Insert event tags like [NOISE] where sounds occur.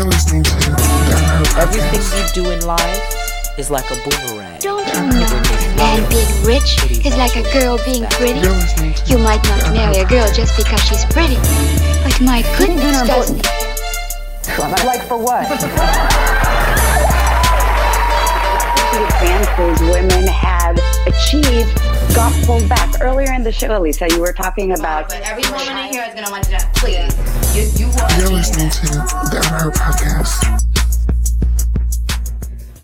You're listening to Everything you do in life is like a boomerang. Don't you know? Man being rich is like a girl being pretty. You're listening to You might not marry a girl just because she's pretty. But my goodness, doesn't it? Like for what? [LAUGHS] the advances women had achieved got pulled back. Earlier in the show, Lisa, you were talking about But every woman in here is gonna want you to please. You, you want You're listening to Down Her Podcast.